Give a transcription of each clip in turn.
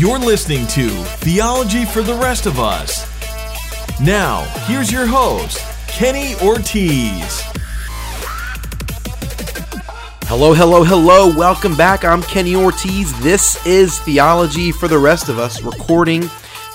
You're listening to Theology for the Rest of Us. Now, here's your host, Kenny Ortiz. Hello, hello, hello. Welcome back. I'm Kenny Ortiz. This is Theology for the Rest of Us, recording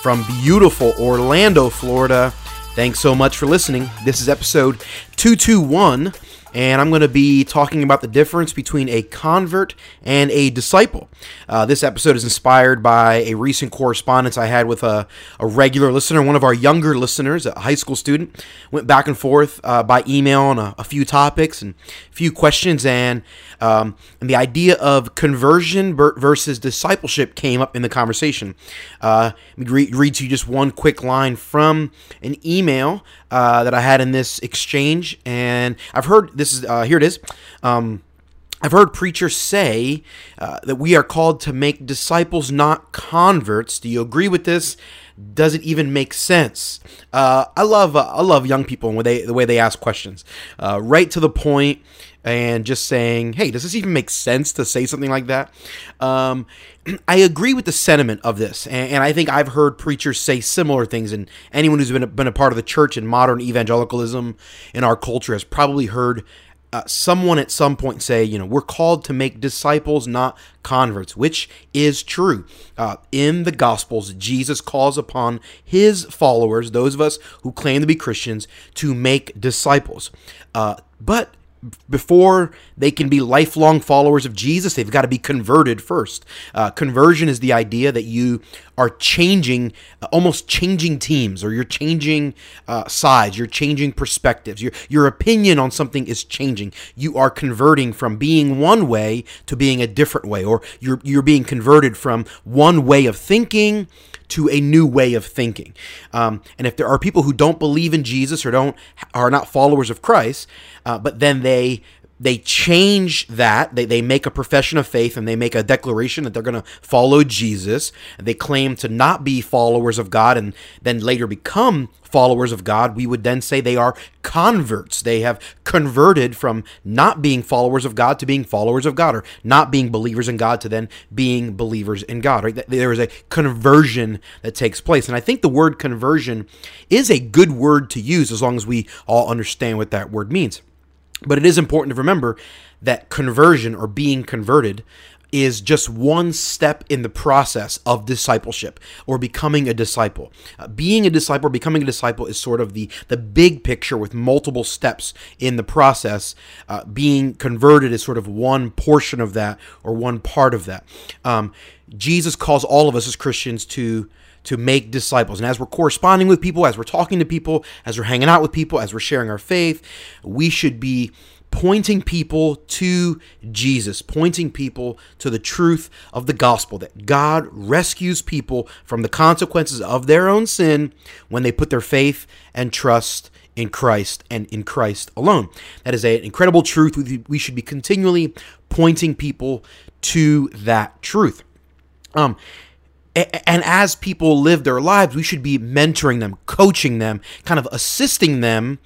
from beautiful Orlando, Florida. Thanks so much for listening. This is episode 221 and I'm going to be talking about the difference between a convert and a disciple. Uh, this episode is inspired by a recent correspondence I had with a, a, regular listener, one of our younger listeners, a high school student. Went back and forth uh, by email on a, a, few topics and a few questions, and um, and the idea of conversion versus discipleship came up in the conversation. Uh, let me read, read to you just one quick line from an email uh, that I had in this exchange, and I've heard this is uh, here it is. Um, I've heard preachers say uh, that we are called to make disciples, not converts. Do you agree with this? Does it even make sense? Uh, I love uh, I love young people and the way they ask questions, uh, right to the point, and just saying, "Hey, does this even make sense to say something like that?" Um, I agree with the sentiment of this, and, and, I think I've heard preachers say similar things. And anyone who's been a, been a part of the church and modern evangelicalism in our culture has probably heard uh, someone at some point say, you know, we're called to make disciples, not converts, which is true. Uh, in the Gospels, Jesus calls upon his followers, those of us who claim to be Christians, to make disciples. Uh, but before they can be lifelong followers of Jesus, they've got to be converted first. Uh, conversion is the idea that you are changing, uh, almost changing teams, or you're changing uh, sides, you're changing perspectives. Your your opinion on something is changing. You are converting from being one way to being a different way, or you're you're being converted from one way of thinking to a new way of thinking. Um, and if there are people who don't believe in Jesus or don't are not followers of Christ, uh, but then they they change that. They, they make a profession of faith and they make a declaration that they're going to follow Jesus. They claim to not be followers of God and then later become followers of God. We would then say they are converts. They have converted from not being followers of God to being followers of God or not being believers in God to then being believers in God, right? There is a conversion that takes place. And I think the word conversion is a good word to use as long as we all understand what that word means. But it is important to remember that conversion or being converted is just one step in the process of discipleship or becoming a disciple. Uh, being a disciple or becoming a disciple is sort of the, the big picture with multiple steps in the process. Uh, being converted is sort of one portion of that or one part of that. Um, Jesus calls all of us as Christians to to make disciples. And as we're corresponding with people, as we're talking to people, as we're hanging out with people, as we're sharing our faith, we should be pointing people to Jesus, pointing people to the truth of the gospel that God rescues people from the consequences of their own sin when they put their faith and trust in Christ and in Christ alone. That is an incredible truth. We should be continually pointing people to that truth. Um, and as people live their lives, we should be mentoring them, coaching them, kind of assisting them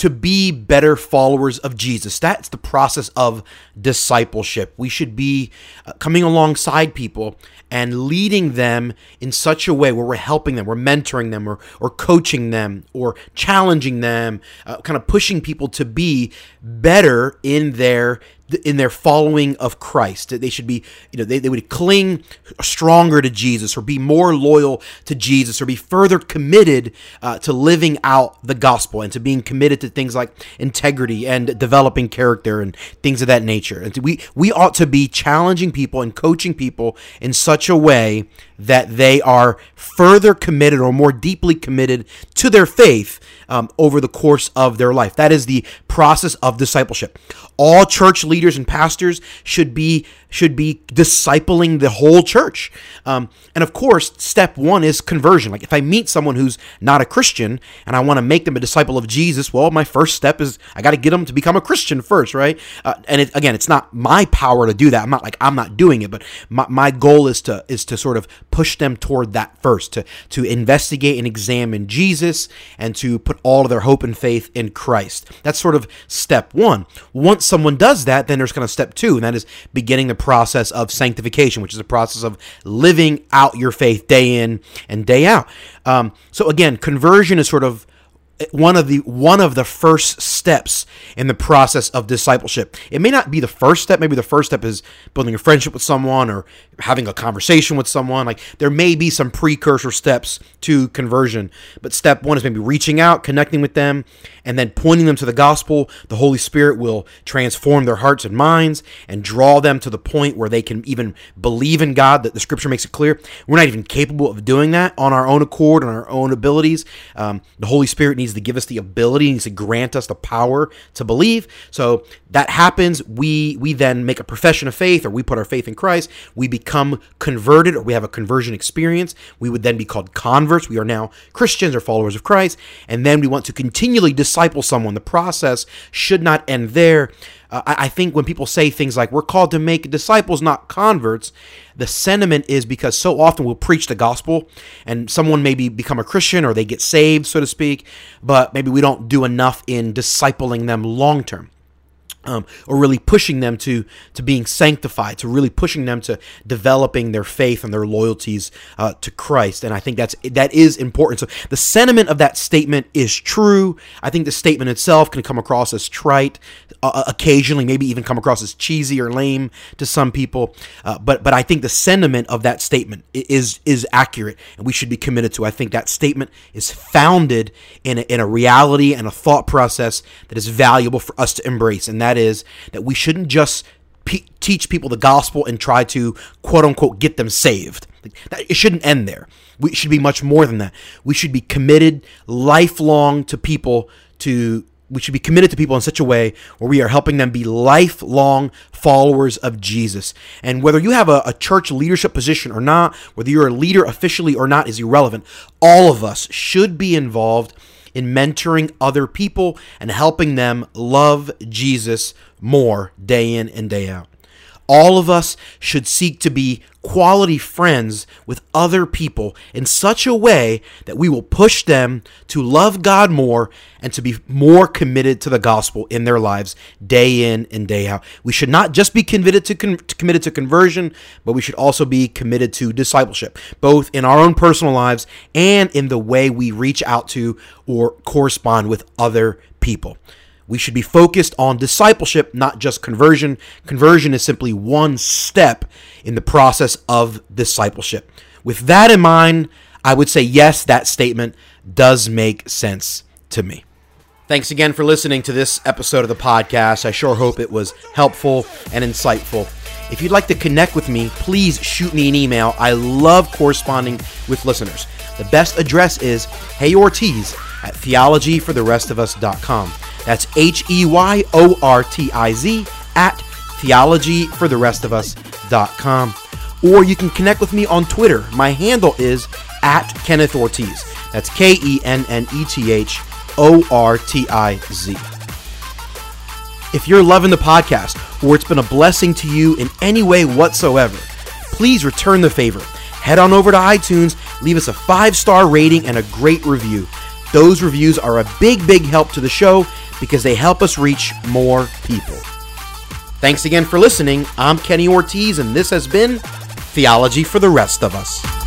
to be better followers of Jesus. That's the process of discipleship. We should be uh, coming alongside people and leading them in such a way where we're helping them, we're mentoring them, or, or coaching them, or challenging them, uh, kind of pushing people to be better in their in their following of Christ. They should be, you know, they, they would cling stronger to Jesus or be more loyal to Jesus or be further committed uh, to living out the gospel and to being committed to things like integrity and developing character and things of that nature. And we, we ought to be challenging people and coaching people in such a way that they are further committed or more deeply committed to their faith um, over the course of their life. That is the process of discipleship. All church leaders and pastors should be should be discipling the whole church. Um, and of course, step one is conversion. Like if I meet someone who's not a Christian and I want to make them a disciple of Jesus, well, my first step is I got to get them to become a Christian first, right? Uh, and it, again, it's not my power to do that. I'm not like I'm not doing it, but my, my goal is to is to sort of push them toward that first, to, to investigate and examine Jesus and to put all of their hope and faith in Christ. That's sort of step one. Once someone does that, then there's kind of step two, and that is beginning the process of sanctification, which is a process of living out your faith day in and day out. Um, so again, conversion is sort of one of the one of the first steps in the process of discipleship. It may not be the first step. Maybe the first step is building a friendship with someone or having a conversation with someone. Like there may be some precursor steps to conversion, but step one is maybe reaching out, connecting with them, and then pointing them to the gospel. The Holy Spirit will transform their hearts and minds and draw them to the point where they can even believe in God. That the Scripture makes it clear we're not even capable of doing that on our own accord, on our own abilities. Um, the Holy Spirit needs needs to give us the ability, he needs to grant us the power to believe. So that happens. We we then make a profession of faith, or we put our faith in Christ. We become converted, or we have a conversion experience. We would then be called converts. We are now Christians or followers of Christ, and then we want to continually disciple someone. The process should not end there. Uh, I, I think when people say things like "we're called to make disciples, not converts," the sentiment is because so often we'll preach the gospel, and someone maybe become a Christian or they get saved, so to speak, but maybe we don't do enough in discipling them long term um, or really pushing them to to being sanctified, to really pushing them to developing their faith and their loyalties uh, to Christ. And I think that's that is important. So the sentiment of that statement is true. I think the statement itself can come across as trite, uh, uh occasionally maybe even come across as cheesy or lame to some people. Uh, but but I think the sentiment of that statement is is accurate, and we should be committed to. I think that statement is founded in a, in a reality and a thought process that is valuable for us to embrace, and that that is that we shouldn't just teach people the gospel and try to quote unquote get them saved. It shouldn't end there. We should be much more than that. We should be committed lifelong to people to we should be committed to people in such a way where we are helping them be lifelong followers of Jesus. And whether you have a, a, church leadership position or not, whether you're a leader officially or not, is irrelevant. All of us should be involved in mentoring other people and helping them love Jesus more day in and day out. All of us should seek to be quality friends with other people in such a way that we will push them to love God more and to be more committed to the gospel in their lives day in and day out. We should not just be committed to con- committed to conversion, but we should also be committed to discipleship, both in our own personal lives and in the way we reach out to or correspond with other people. We should be focused on discipleship, not just conversion. Conversion is simply one step in the process of discipleship. With that in mind, I would say yes, that statement does make sense to me. Thanks again for listening to this episode of the podcast. I sure hope it was helpful and insightful. If you'd like to connect with me, please shoot me an email. I love corresponding with listeners. The best address is heyortiz at theologyfortherestofus.com. That's H E Y O R T I Z at theologyfortherestofus.com. Or you can connect with me on Twitter. My handle is at Kenneth Ortiz. That's K E N N E T H O R T I Z. If you're loving the podcast or it's been a blessing to you in any way whatsoever, please return the favor. Head on over to iTunes, leave us a five star rating and a great review. Those reviews are a big, big help to the show because they help us reach more people. Thanks again for listening. I'm Kenny Ortiz, and this has been Theology for the Rest of Us.